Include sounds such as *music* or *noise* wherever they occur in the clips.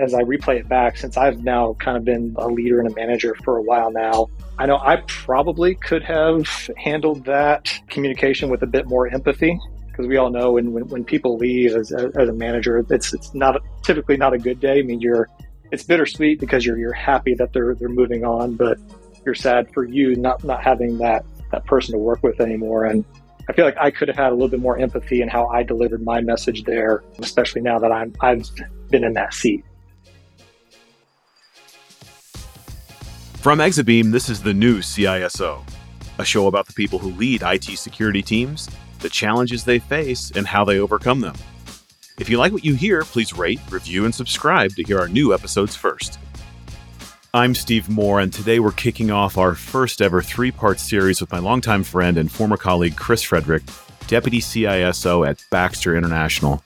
as I replay it back, since I've now kind of been a leader and a manager for a while now, I know I probably could have handled that communication with a bit more empathy because we all know when, when, when people leave as, as a manager, it's, it's not typically not a good day. I mean, you're, it's bittersweet because you're, you're happy that they're, they're moving on, but you're sad for you not, not having that, that person to work with anymore. And I feel like I could have had a little bit more empathy in how I delivered my message there, especially now that I'm, I've been in that seat. From Exabeam, this is the new CISO, a show about the people who lead IT security teams, the challenges they face, and how they overcome them. If you like what you hear, please rate, review, and subscribe to hear our new episodes first. I'm Steve Moore, and today we're kicking off our first ever three part series with my longtime friend and former colleague Chris Fredrick, Deputy CISO at Baxter International.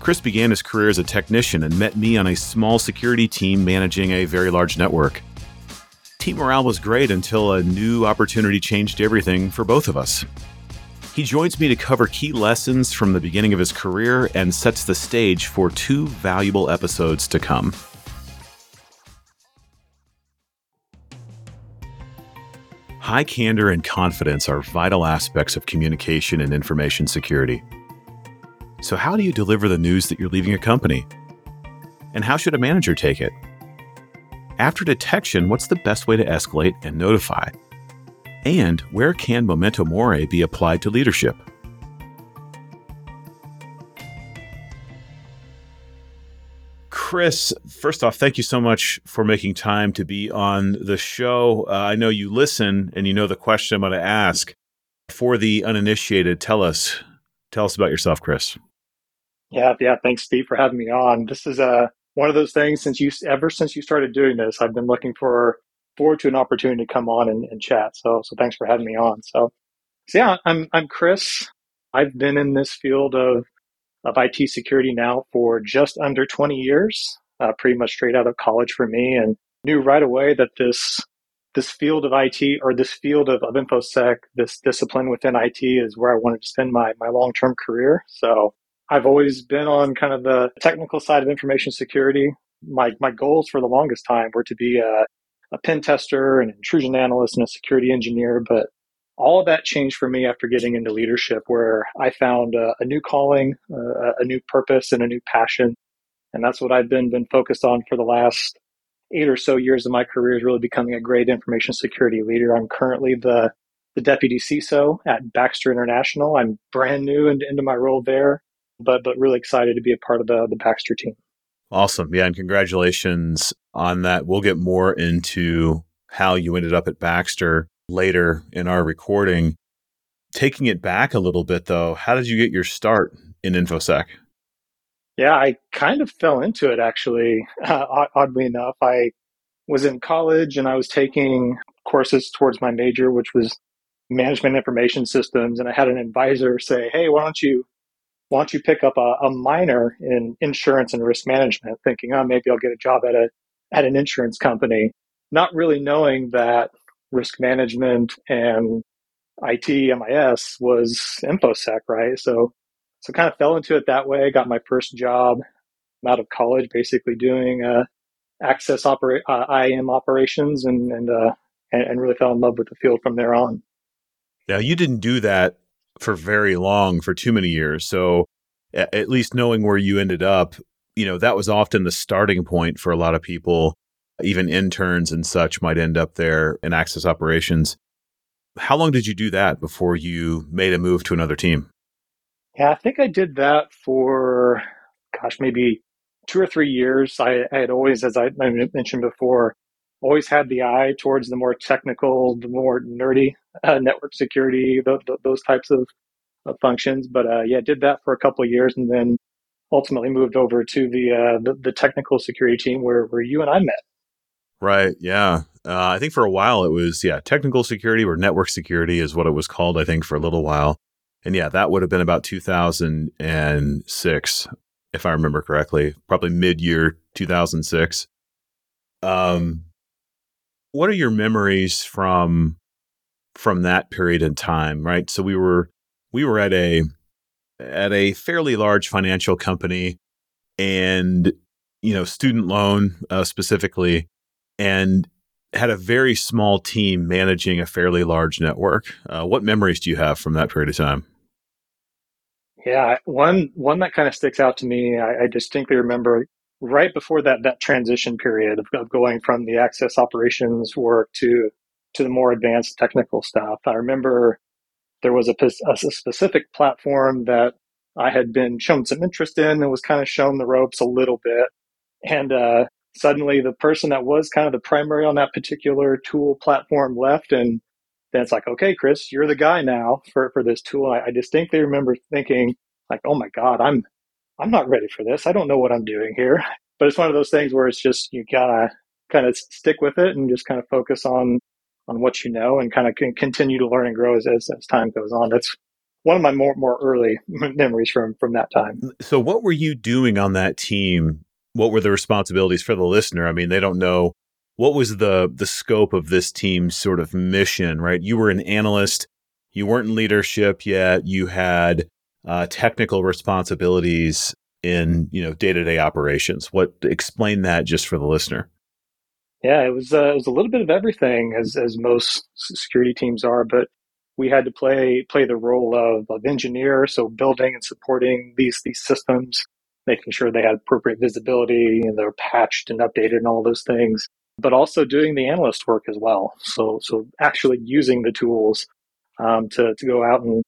Chris began his career as a technician and met me on a small security team managing a very large network team morale was great until a new opportunity changed everything for both of us. He joins me to cover key lessons from the beginning of his career and sets the stage for two valuable episodes to come. High candor and confidence are vital aspects of communication and information security. So, how do you deliver the news that you're leaving a company? And how should a manager take it? After detection, what's the best way to escalate and notify? And where can memento mori be applied to leadership? Chris, first off, thank you so much for making time to be on the show. Uh, I know you listen and you know the question I'm going to ask. For the uninitiated, tell us, tell us about yourself, Chris. Yeah, yeah. Thanks, Steve, for having me on. This is a one of those things since you ever since you started doing this, I've been looking for forward to an opportunity to come on and, and chat. So so thanks for having me on. So so yeah, I'm I'm Chris. I've been in this field of of IT security now for just under 20 years, uh, pretty much straight out of college for me, and knew right away that this this field of IT or this field of, of infosec, this discipline within IT is where I wanted to spend my my long term career. So I've always been on kind of the technical side of information security. My my goals for the longest time were to be a, a pen tester, an intrusion analyst, and a security engineer. But all of that changed for me after getting into leadership, where I found a, a new calling, uh, a new purpose, and a new passion. And that's what I've been been focused on for the last eight or so years of my career is really becoming a great information security leader. I'm currently the the deputy CISO at Baxter International. I'm brand new into, into my role there but but really excited to be a part of the the Baxter team. Awesome. Yeah, and congratulations on that. We'll get more into how you ended up at Baxter later in our recording. Taking it back a little bit though, how did you get your start in InfoSec? Yeah, I kind of fell into it actually. Uh, oddly enough, I was in college and I was taking courses towards my major, which was management information systems. And I had an advisor say, Hey, why don't you why don't you pick up a, a minor in insurance and risk management, thinking, oh, maybe I'll get a job at a at an insurance company, not really knowing that risk management and IT MIS was infosec, right? So so kind of fell into it that way. Got my first job out of college, basically doing uh, access opera- uh, IAM operations, and and, uh, and and really fell in love with the field from there on. Now you didn't do that for very long, for too many years. So at least knowing where you ended up, you know, that was often the starting point for a lot of people. Even interns and such might end up there in access operations. How long did you do that before you made a move to another team? Yeah, I think I did that for, gosh, maybe two or three years. I, I had always, as I mentioned before, always had the eye towards the more technical, the more nerdy uh, network security, the, the, those types of, of functions. But uh, yeah, did that for a couple of years, and then ultimately moved over to the, uh, the, the technical security team where where you and I met. Right. Yeah. Uh, I think for a while it was yeah technical security or network security is what it was called. I think for a little while, and yeah, that would have been about 2006 if I remember correctly, probably mid year 2006. Um, what are your memories from from that period in time, right? So we were we were at a at a fairly large financial company and you know, student loan uh, specifically, and had a very small team managing a fairly large network. Uh, what memories do you have from that period of time? Yeah, one one that kind of sticks out to me. I, I distinctly remember right before that that transition period of, of, going from the access operations work to to the more advanced technical stuff. I remember there was a, a, specific platform that I had been shown some interest in and was kind of shown the ropes a little bit. And uh, suddenly the person that was kind of the primary on that particular tool platform left. And then it's like, okay, Chris, you're the guy now for, for this tool. I, I distinctly remember thinking like, oh my God, I'm, I'm not ready for this. I don't know what I'm doing here. But it's one of those things where it's just, you gotta kind of stick with it and just kind of focus on, on what you know and kind of continue to learn and grow as, as, as time goes on. That's one of my more, more early *laughs* memories from, from that time. Mm, so what were you doing on that team what were the responsibilities for the listener? I mean, they don't know what was the the scope of this team's sort of mission, right? You were an analyst, you weren't in leadership yet, you had uh, technical responsibilities in you know day to day operations. What explain that just for the listener? Yeah, it was uh, it was a little bit of everything, as as most security teams are, but we had to play play the role of, of engineer, so building and supporting these these systems making sure they had appropriate visibility and they're patched and updated and all those things, but also doing the analyst work as well. So, so actually using the tools um, to, to go out and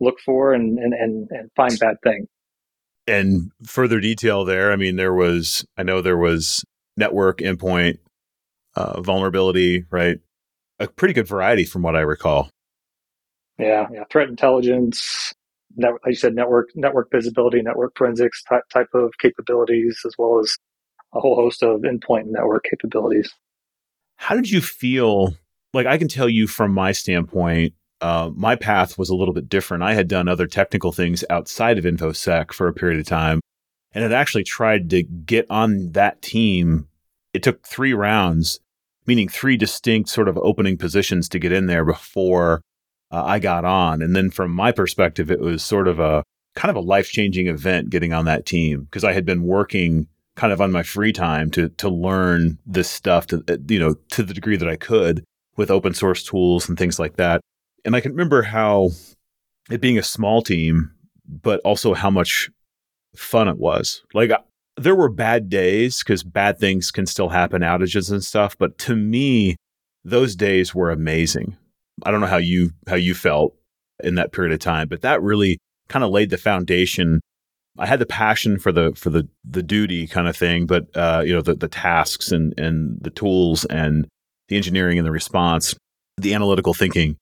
look for and, and, and, and find bad things. And further detail there, I mean, there was, I know there was network endpoint uh, vulnerability, right? A pretty good variety from what I recall. Yeah, yeah. Threat intelligence, net, like you said, network network visibility, network forensics type, type of capabilities, as well as a whole host of endpoint network capabilities. How did you feel? Like I can tell you from my standpoint, uh, my path was a little bit different. I had done other technical things outside of InfoSec for a period of time, and had actually tried to get on that team. It took three rounds, meaning three distinct sort of opening positions to get in there before uh, I got on. And then from my perspective, it was sort of a kind of a life changing event getting on that team because I had been working kind of on my free time to to learn this stuff to uh, you know to the degree that I could with open source tools and things like that. And I can remember how it being a small team, but also how much fun it was. Like there were bad days because bad things can still happen, outages and stuff. But to me, those days were amazing I don't know how you how you felt in that period of time, but that really kind of laid the foundation. I had the passion for the for the the duty kind of thing, but uh, you know the the tasks and and the tools and the engineering and the response, the analytical thinking.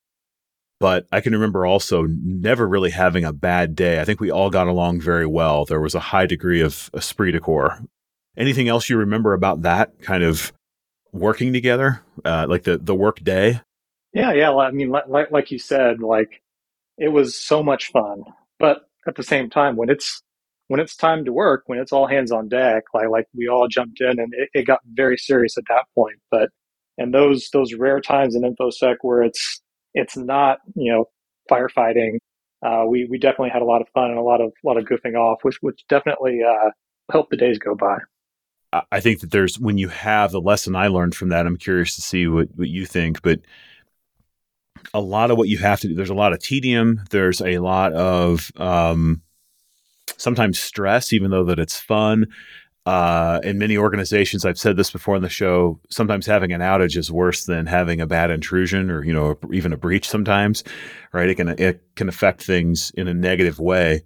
But I can remember also never really having a bad day. I think we all got along very well. There was a high degree of esprit de corps. Anything else you remember about that kind of working together, uh, like the the work day? Yeah, yeah. I mean, like, like you said, like it was so much fun. But at the same time, when it's when it's time to work, when it's all hands on deck, like like we all jumped in, and it, it got very serious at that point. But and those those rare times in infosec where it's it's not you know firefighting, uh, we we definitely had a lot of fun and a lot of a lot of goofing off, which which definitely uh, helped the days go by. I think that there's when you have the lesson I learned from that. I'm curious to see what what you think, but a lot of what you have to do. There's a lot of tedium. There's a lot of um, sometimes stress, even though that it's fun. Uh, in many organizations, I've said this before on the show. Sometimes having an outage is worse than having a bad intrusion, or you know, even a breach. Sometimes, right? It can it can affect things in a negative way,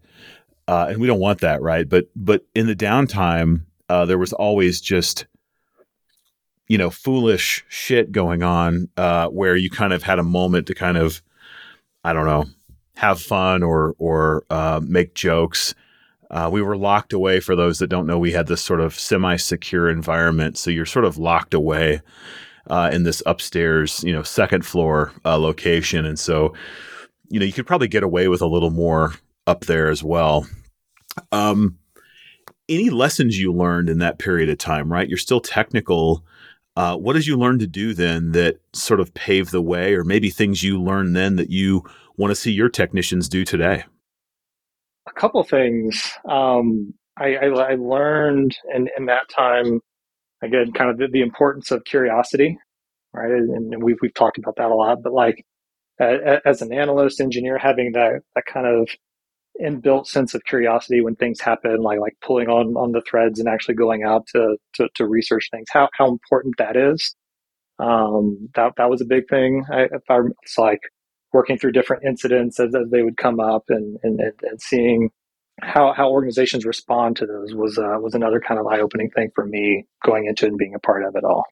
uh, and we don't want that, right? But but in the downtime, uh, there was always just you know, foolish shit going on uh, where you kind of had a moment to kind of, I don't know, have fun or or uh, make jokes. Uh, we were locked away for those that don't know. We had this sort of semi-secure environment, so you're sort of locked away uh, in this upstairs, you know, second floor uh, location, and so you know you could probably get away with a little more up there as well. Um, any lessons you learned in that period of time? Right, you're still technical uh, what did you learn to do then that sort of paved the way, or maybe things you learned then that you want to see your technicians do today? A couple things. Um, I, I, I learned in, in that time, again, kind of the, the importance of curiosity, right? And, we've, we've talked about that a lot, but like uh, as an analyst engineer, having that, that kind of inbuilt sense of curiosity when things happen, like like pulling on on the threads and actually going out to to, to research things. How how important that is. Um, that that was a big thing. I, if I it's like working through different incidents as, as they would come up and, and and seeing how how organizations respond to those was uh, was another kind of eye opening thing for me going into and being a part of it all.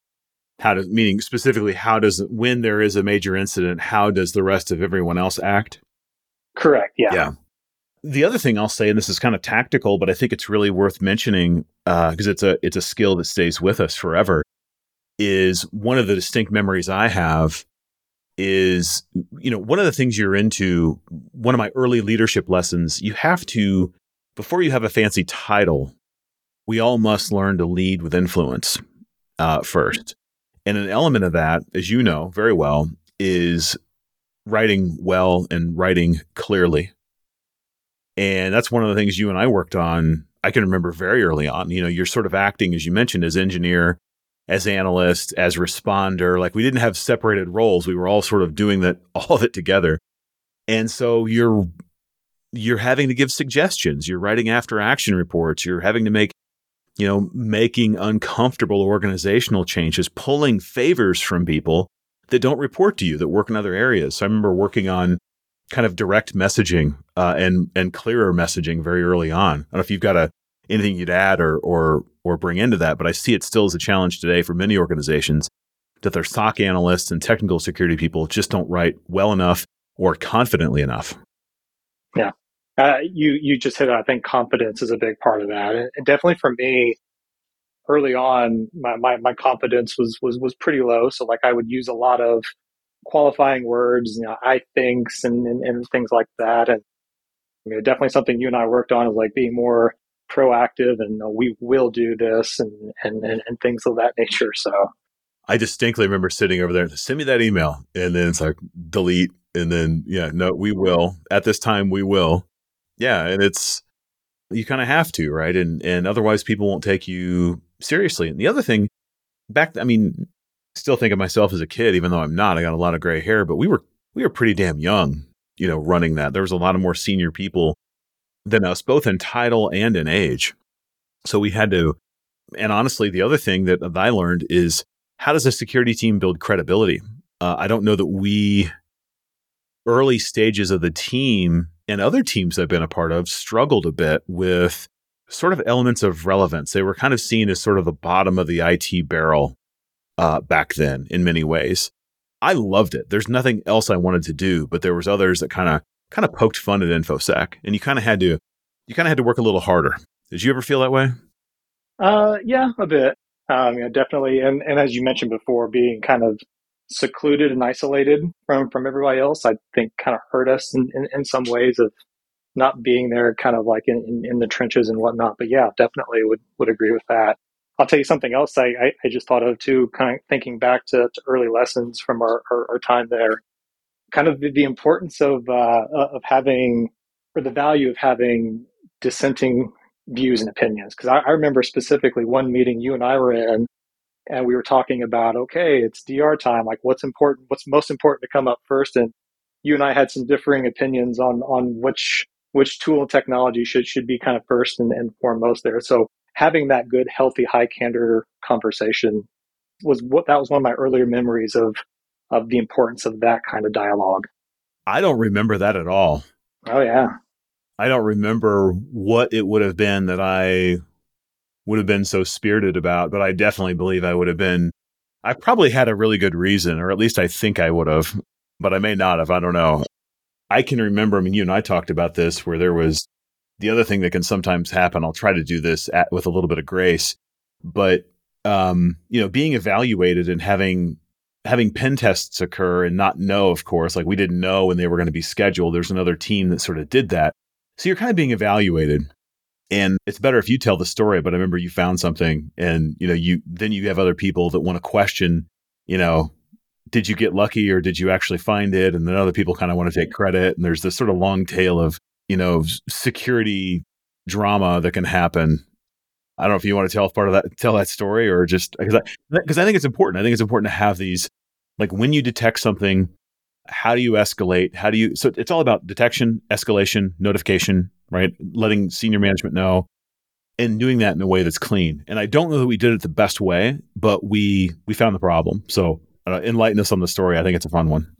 How does meaning specifically how does when there is a major incident, how does the rest of everyone else act? Correct. Yeah. Yeah the other thing I'll say, and this is kind of tactical, but I think it's really worth mentioning because uh, it's a it's a skill that stays with us forever. Is one of the distinct memories I have is you know one of the things you're into. One of my early leadership lessons: you have to before you have a fancy title, we all must learn to lead with influence uh, first. And an element of that, as you know very well, is writing well and writing clearly and that's one of the things you and I worked on. I can remember very early on. You know, you're sort of acting, as you mentioned, as engineer, as analyst, as responder. Like we didn't have separated roles. We were all sort of doing that, *laughs* all of it together. And so you're you're having to give suggestions. You're writing after action reports. You're having to make, you know, making uncomfortable organizational changes, pulling favors from people that don't report to you that work in other areas. So I remember working on kind of direct messaging uh, and and clearer messaging very early on. I don't know if you've got a anything you'd add or or or bring into that, but I see it still as a challenge today for many organizations that their SOC analysts and technical security people just don't write well enough or confidently enough. Yeah, uh, you you just hit. It. I think confidence is a big part of that, and definitely for me. Early on, my, my, my confidence was, was was pretty low. So like I would use a lot of qualifying words, you know, I thinks and, and, and things like that. And I mean, definitely something you and I worked on is like being more proactive and we will do this and, and, and, and, things of that nature. So I distinctly remember sitting over there, send me that email. And then it's like delete. And then, yeah, no, we will at this time. We will. Yeah. And it's, you kind of have to, right? And, and otherwise people won't take you seriously. And the other thing back, I mean, still think of myself as a kid, even though I'm not. I got a lot of gray hair, but we were we were pretty damn young, you know, running that. There was a lot of more senior people than us, both in title and in age. So we had to. And honestly, the other thing that, I learned is how does a security team build credibility? Uh, I don't know that we early stages of the team and other teams I've been a part of struggled a bit with sort of elements of relevance. They were kind of seen as sort of the bottom of the IT barrel uh, back then in many ways. I loved it. There's nothing else I wanted to do, but there was others that kind of kind of poked fun at infosec, and you kind of had to you kind of had to work a little harder. Did you ever feel that way? Uh, yeah, a bit. Um, yeah, definitely. And and as you mentioned before, being kind of secluded and isolated from from everybody else, I think kind of hurt us in, in, in some ways of not being there, kind of like in, in, in the trenches and whatnot. But yeah, definitely would would agree with that. I'll tell you something else I, I, I just thought of too, kind of thinking back to, to early lessons from our, our, our, time there. Kind of the, the importance of uh, of having, or the value of having dissenting views and opinions. Because I, I remember specifically one meeting you and I were in, and we were talking about, okay, it's DR time. Like, what's important? What's most important to come up first? And you and I had some differing opinions on on which which tool and technology should should be kind of first and, and foremost there. So having that good, healthy, high candor conversation was what that was one of my earlier memories of of the importance of that kind of dialogue. I don't remember that at all. Oh yeah. I don't remember what it would have been that I would have been so spirited about, but I definitely believe I would have been I probably had a really good reason, or at least I think I would have, but I may not have. I don't know. I can remember, I mean, you and I talked about this where there was the other thing that can sometimes happen, I'll try to do this at, with a little bit of grace, but um, you know, being evaluated and having having pen tests occur and not know, of course, like we didn't know when they were going to be scheduled. There's another team that sort of did that. So you're kind of being evaluated. And it's better if you tell the story, but I remember you found something and you know, you then you have other people that want to question, you know, did you get lucky or did you actually find it? And then other people kind of want to take credit. And there's this sort of long tail of you know, security drama that can happen. I don't know if you want to tell part of that, tell that story, or just because I, because I think it's important. I think it's important to have these, like when you detect something, how do you escalate? How do you? So it's all about detection, escalation, notification, right? Letting senior management know, and doing that in a way that's clean. And I don't know that we did it the best way, but we we found the problem. So uh, enlighten us on the story. I think it's a fun one.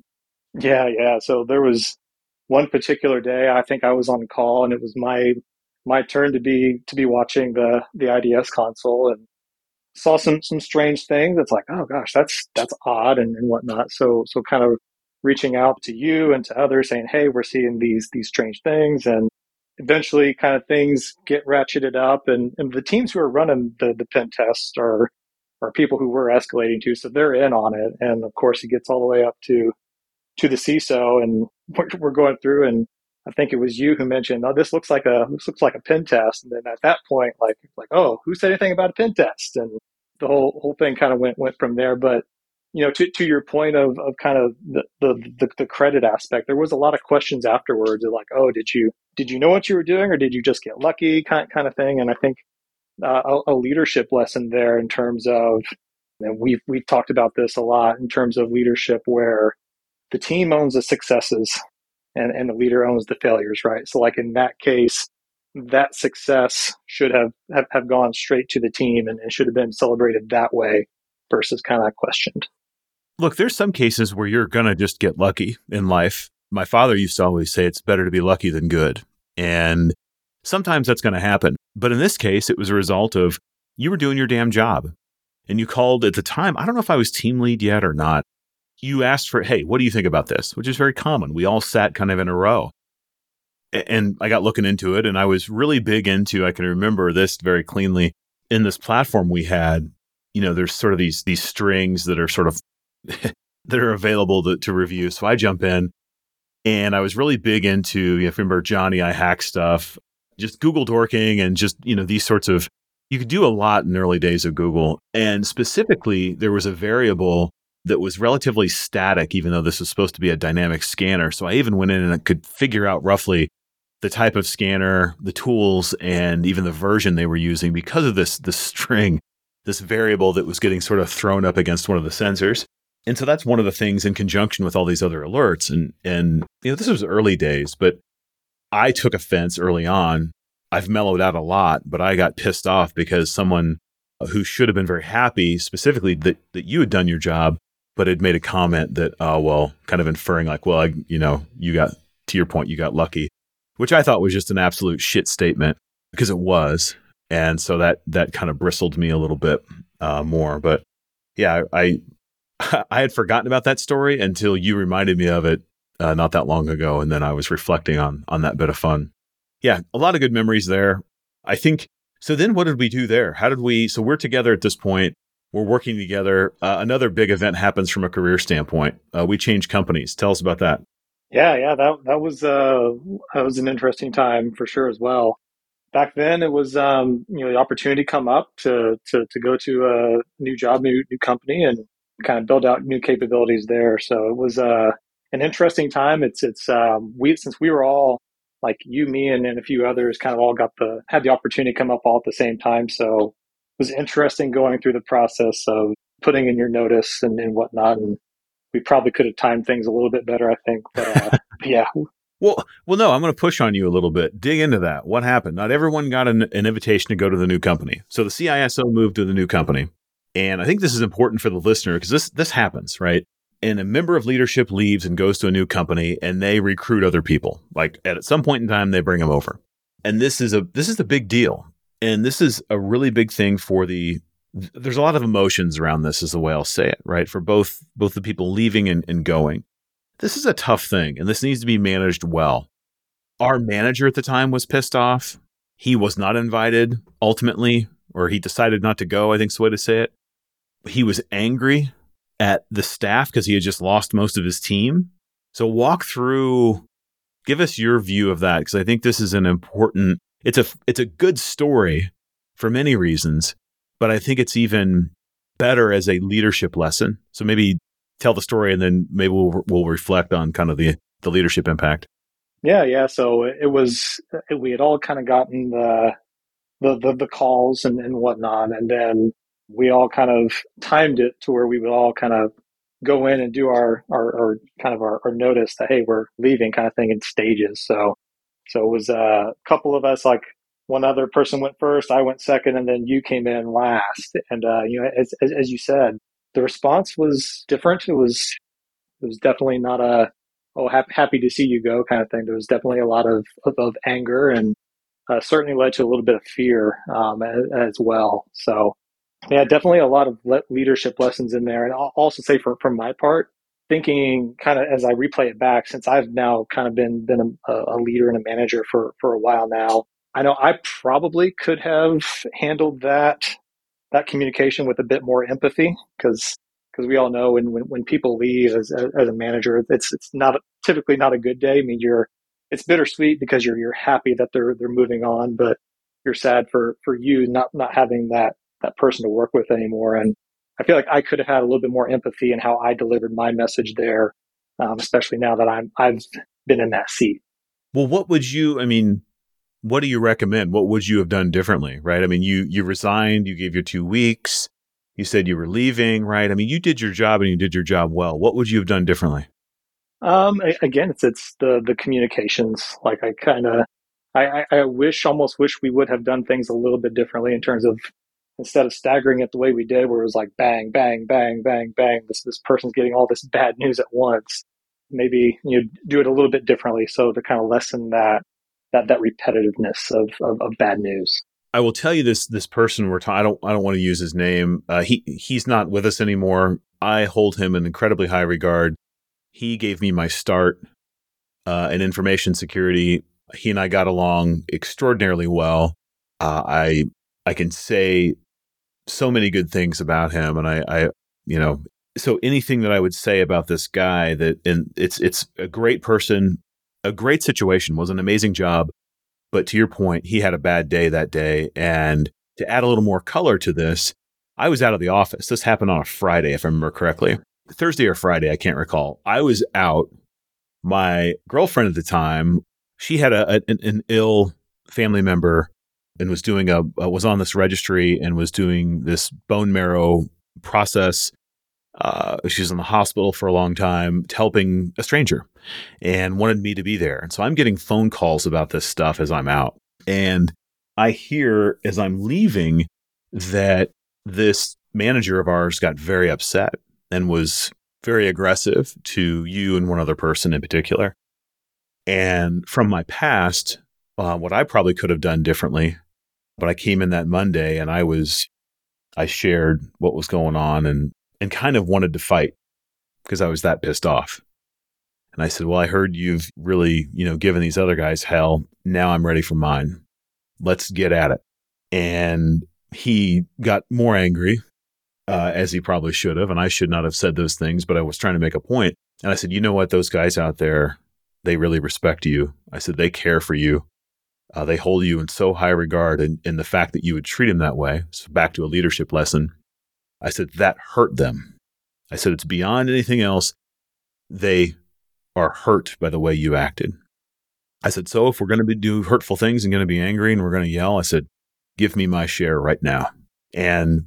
Yeah, yeah. So there was one particular day. I think I was on call, and it was my my turn to be to be watching the the IDS console and saw some some strange things. It's like, oh gosh, that's that's odd and, and whatnot. So so kind of reaching out to you and to others saying, hey, we're seeing these these strange things and eventually kind of things get ratcheted up and, and the teams who are running the, the pen test are are people who we're escalating to, so they're in on it. And of course it gets all the way up to to the CISO and *laughs* we're, we're going through and I think it was you who mentioned, oh, this looks like a this looks like a pen test. And then at that point, like like, oh, who said anything about a pen test? And the whole whole thing kind of went went from there. But you know, to, to your point of, of kind of the, the, the, credit aspect, there was a lot of questions afterwards of like, oh, did you, did you know what you were doing or did you just get lucky kind, kind of thing? And I think uh, a, a, leadership lesson there in terms of, and we've, we've talked about this a lot in terms of leadership where the team owns the successes and, and the leader owns the failures, right? So like in that case, that success should have, have, have gone straight to the team and it should have been celebrated that way versus kind of questioned. Look, there's some cases where you're going to just get lucky in life. My father used to always say it's better to be lucky than good. And sometimes that's going to happen. But in this case, it was a result of you were doing your damn job. And you called at the time, I don't know if I was team lead yet or not. You asked for, hey, what do you think about this? Which is very common. We all sat kind of in a row. And I got looking into it and I was really big into, I can remember this very cleanly in this platform we had. You know, there's sort of these these strings that are sort of *laughs* that are available to, to review. So I jump in and I was really big into, you know, remember Johnny, I hack stuff, just Google dorking and just, you know, these sorts of, you could do a lot in the early days of Google. And specifically, there was a variable that was relatively static, even though this was supposed to be a dynamic scanner. So I even went in and I could figure out roughly the type of scanner, the tools, and even the version they were using because of this, this string, this variable that was getting sort of thrown up against one of the sensors. And so that's one of the things in conjunction with all these other alerts. And and you know, this was early days, but I took offense early on. I've mellowed out a lot, but I got pissed off because someone who should have been very happy, specifically that that you had done your job, but had made a comment that, oh well, kind of inferring like, well, I, you know, you got to your point, you got lucky, which I thought was just an absolute shit statement because it was, and so that that kind of bristled me a little bit uh, more. But yeah, I *laughs* I had forgotten about that story until you reminded me of it uh, not that long ago, and then I was reflecting on on that bit of fun. Yeah, a lot of good memories there. I think. So then, what did we do there? How did we? So we're together at this point. We're working together. Uh, another big event happens from a career standpoint. Uh, we change companies. Tell us about that. Yeah, yeah, that that was uh, that was an interesting time for sure as well. Back then, it was um, you know the opportunity come up to to to go to a new job, new new company, and kind of build out new capabilities there. So it was uh, an interesting time. It's it's um, we since we were all like you, me, and, and a few others kind of all got the had the opportunity to come up all at the same time. So was interesting going through the process of putting in your notice and, and whatnot. And we probably could have timed things a little bit better, I think. But uh, *laughs* yeah. Well, well, no, I'm going to push on you a little bit. Dig into that. What happened? Not everyone got an, an invitation to go to the new company. So the CISO moved to the new company. And I think this is important for the listener because this this happens, right? And a member of leadership leaves and goes to a new company and they recruit other people. Like at some point in time they bring them over. And this is a this is a big deal. And this is a really big thing for the there's a lot of emotions around this is the way I'll say it, right? For both both the people leaving and, and going. This is a tough thing and this needs to be managed well. Our manager at the time was pissed off. He was not invited ultimately, or he decided not to go, I think is the way to say it he was angry at the staff because he had just lost most of his team. So walk through, give us your view of that because I think this is an important. It's a it's a good story for many reasons, but I think it's even better as a leadership lesson. So maybe tell the story and then maybe we'll we'll reflect on kind of the the leadership impact. Yeah, yeah. So it was we had all kind of gotten the the the, the calls and, and whatnot, and then we all kind of timed it to where we would all kind of go in and do our our, our kind of our, our, notice that hey we're leaving kind of thing in stages. So so it was a couple of us like one other person went first, I went second, and then you came in last. And uh, you know, as, as, as you said, the response was different. It was it was definitely not a oh happy, happy to see you go kind of thing. There was definitely a lot of of, of anger and uh, certainly led to a little bit of fear um, as, as, well. So yeah, definitely a lot of le- leadership lessons in there. And I'll also say for, from my part, thinking kind of as I replay it back, since I've now kind of been been a, a leader and a manager for for a while now, I know I probably could have handled that that communication with a bit more empathy because because we all know when, when, when people leave as, as a manager, it's it's not typically not a good day. I mean, you're it's bittersweet because you're you're happy that they're they're moving on, but you're sad for for you not not having that that person to work with anymore. And I feel like I could have had a little bit more empathy in how I delivered my message there, um, especially now that I'm I've been in that seat. Well, what would you? I mean, what do you recommend? What would you have done differently? Right? I mean, you you resigned, you gave your two weeks, you said you were leaving, right? I mean, you did your job and you did your job well. What would you have done differently? Um, again, it's it's the the communications. Like I kind of, I, I wish almost wish we would have done things a little bit differently in terms of instead of staggering it the way we did, where it was like bang, bang, bang, bang, bang. This this person's getting all this *laughs* bad news at once. Maybe you know, do it a little bit differently, so to kind of lessen that that that repetitiveness of, of, of bad news. I will tell you this this person we're ta- I don't I don't want to use his name. Uh, he he's not with us anymore. I hold him in incredibly high regard. He gave me my start uh, in information security. He and I got along extraordinarily well. Uh, I I can say so many good things about him, and I, I you know so anything that I would say about this guy that and it's it's a great person, a great situation, was an amazing job. But to your point, he had a bad day that day. And to add a little more color to this, I was out of the office. This happened on a Friday, if I remember correctly. Thursday or Friday, I can't recall. I was out. My girlfriend at the time, she had a, an, an ill family member and was doing a uh, was on this registry and was doing this bone marrow process uh, she was in the hospital for a long time, helping a stranger, and wanted me to be there. And so I'm getting phone calls about this stuff as I'm out. And I hear as I'm leaving that this manager of ours got very upset and was very aggressive to you and one other person in particular. And from my past, uh, what I probably could have done differently, but I came in that Monday and I was, I shared what was going on and and kind of wanted to fight because I was that pissed off. And I said, Well, I heard you've really, you know, given these other guys hell. Now I'm ready for mine. Let's get at it. And he got more angry, uh, as he probably should have. And I should not have said those things, but I was trying to make a point. And I said, You know what? Those guys out there, they really respect you. I said, They care for you. Uh, they hold you in so high regard. And, and the fact that you would treat them that way, so back to a leadership lesson, I said, that hurt them. I said, it's beyond anything else. They are hurt by the way you acted. I said, so if we're going to do hurtful things and going to be angry and we're going to yell, I said, give me my share right now. And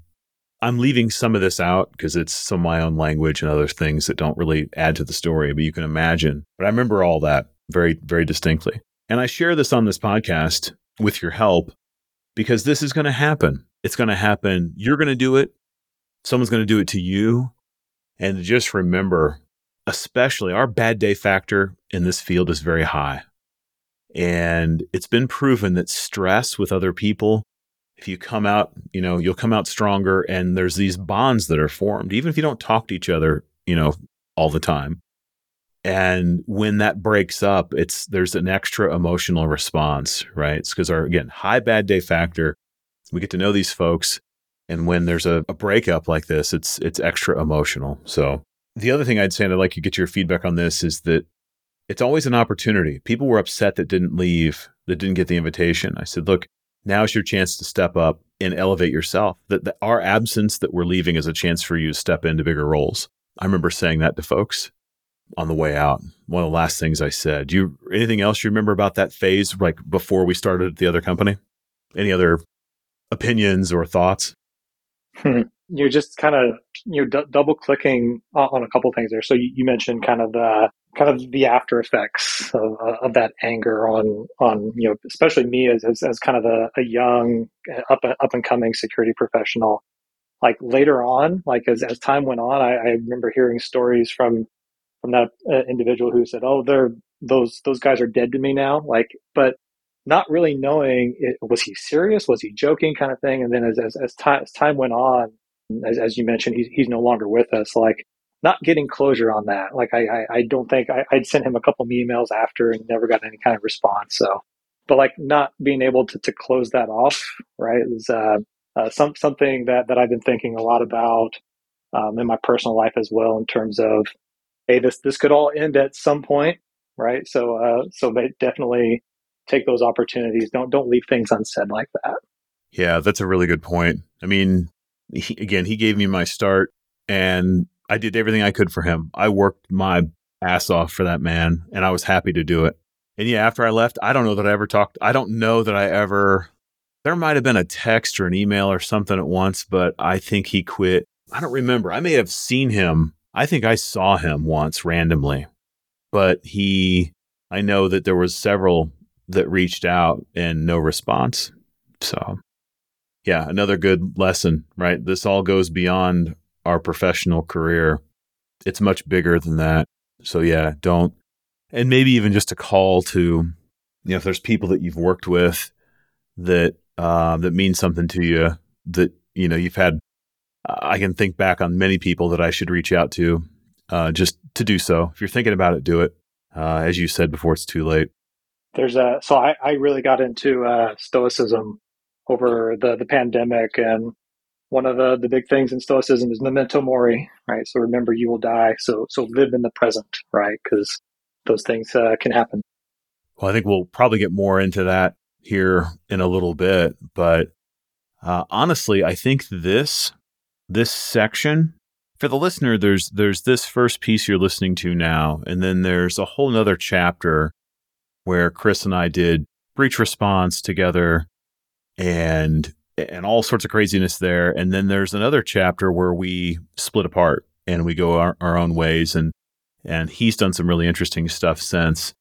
I'm leaving some of this out because it's some of my own language and other things that don't really add to the story, but you can imagine. But I remember all that very, very distinctly. And I share this on this podcast with your help because this is going to happen. It's going to happen. You're going to do it someone's going to do it to you. And just remember, especially our bad day factor in this field is very high. And it's been proven that stress with other people, if you come out, you know, you'll come out stronger and there's these bonds that are formed, even if you don't talk to each other, you know, all the time. And when that breaks up, it's there's an extra emotional response, right? It's because our again high bad day factor. We get to know these folks and when there's a, a breakup like this, it's it's extra emotional. So the other thing I'd say, and I'd like to get your feedback on this, is that it's always an opportunity. People were upset that didn't leave, that didn't get the invitation. I said, look, now's your chance to step up and elevate yourself. That, that our absence that we're leaving is a chance for you to step into bigger roles. I remember saying that to folks. On the way out. One of the last things I said. Do you anything else you remember about that phase, like before we started the other company? Any other opinions or thoughts? You're just kind of you're d- double clicking on, a couple things there. So you, you, mentioned kind of the kind of the after effects of, uh, of that anger on on you know especially me as as, as kind of a, a young up up and coming security professional. Like later on, like as as time went on, I, I remember hearing stories from from that uh, individual who said, "Oh, they're those those guys are dead to me now." Like, but not really knowing it, was he serious, was he joking, kind of thing. And then as as, as time as time went on, as, as you mentioned, he's he's no longer with us. Like, not getting closure on that. Like, I I, I don't think I, I'd sent him a couple emails after and never got any kind of response. So, but like not being able to to close that off, right, is uh, uh, some something that that I've been thinking a lot about um, in my personal life as well in terms of hey, this this could all end at some point, right? So uh, so they definitely take those opportunities. Don't don't leave things unsaid like that. Yeah, that's a really good point. I mean, he, again, he gave me my start, and I did everything I could for him. I worked my ass off for that man, and I was happy to do it. And yeah, after I left, I don't know that I ever talked. I don't know that I ever. There might have been a text or an email or something at once, but I think he quit. I don't remember. I may have seen him I think I saw him once randomly, but he, I know that there was several that reached out and no response. So, yeah, another good lesson, right? This all goes beyond our professional career. It's much bigger than that. So, yeah, don't, and maybe even just a call to, you know, if there's people that you've worked with that, uh, that mean something to you that, you know, you've had I can think back on many people that I should reach out to uh, just to do so. If you're thinking about it, do it. Uh, as you said before, it's too late. There's a so I, I really got into uh, stoicism over the the pandemic, and one of the the big things in stoicism is memento mori, right? So remember, you will die. So so live in the present, right? Because those things uh, can happen. Well, I think we'll probably get more into that here in a little bit, but uh, honestly, I think this this section? For the listener there's there's this first piece you're listening to now and then there's a whole nother chapter where chris and i did breach response together and and all sorts of craziness there. And then there's another chapter where we split apart and we go our, our own ways. And and he's done some really interesting stuff since.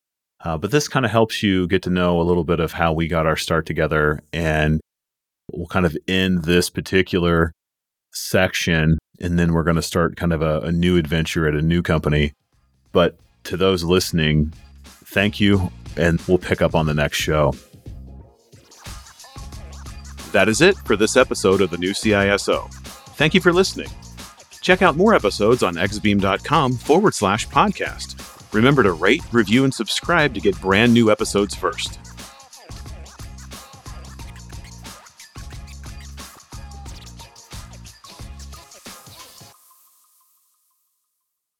Uh, but this kind of helps you get to know a little bit of how we got our start together and we'll kind of end this particular section, and then we're going to start kind of a, a new adventure at a new company. But to those listening, thank you, and we'll pick up on the next show. That is it for this episode of the new CISO. Thank you for listening. Check out more episodes on exabeam.com forward slash podcast. Remember to rate, review, and subscribe to get brand new episodes first.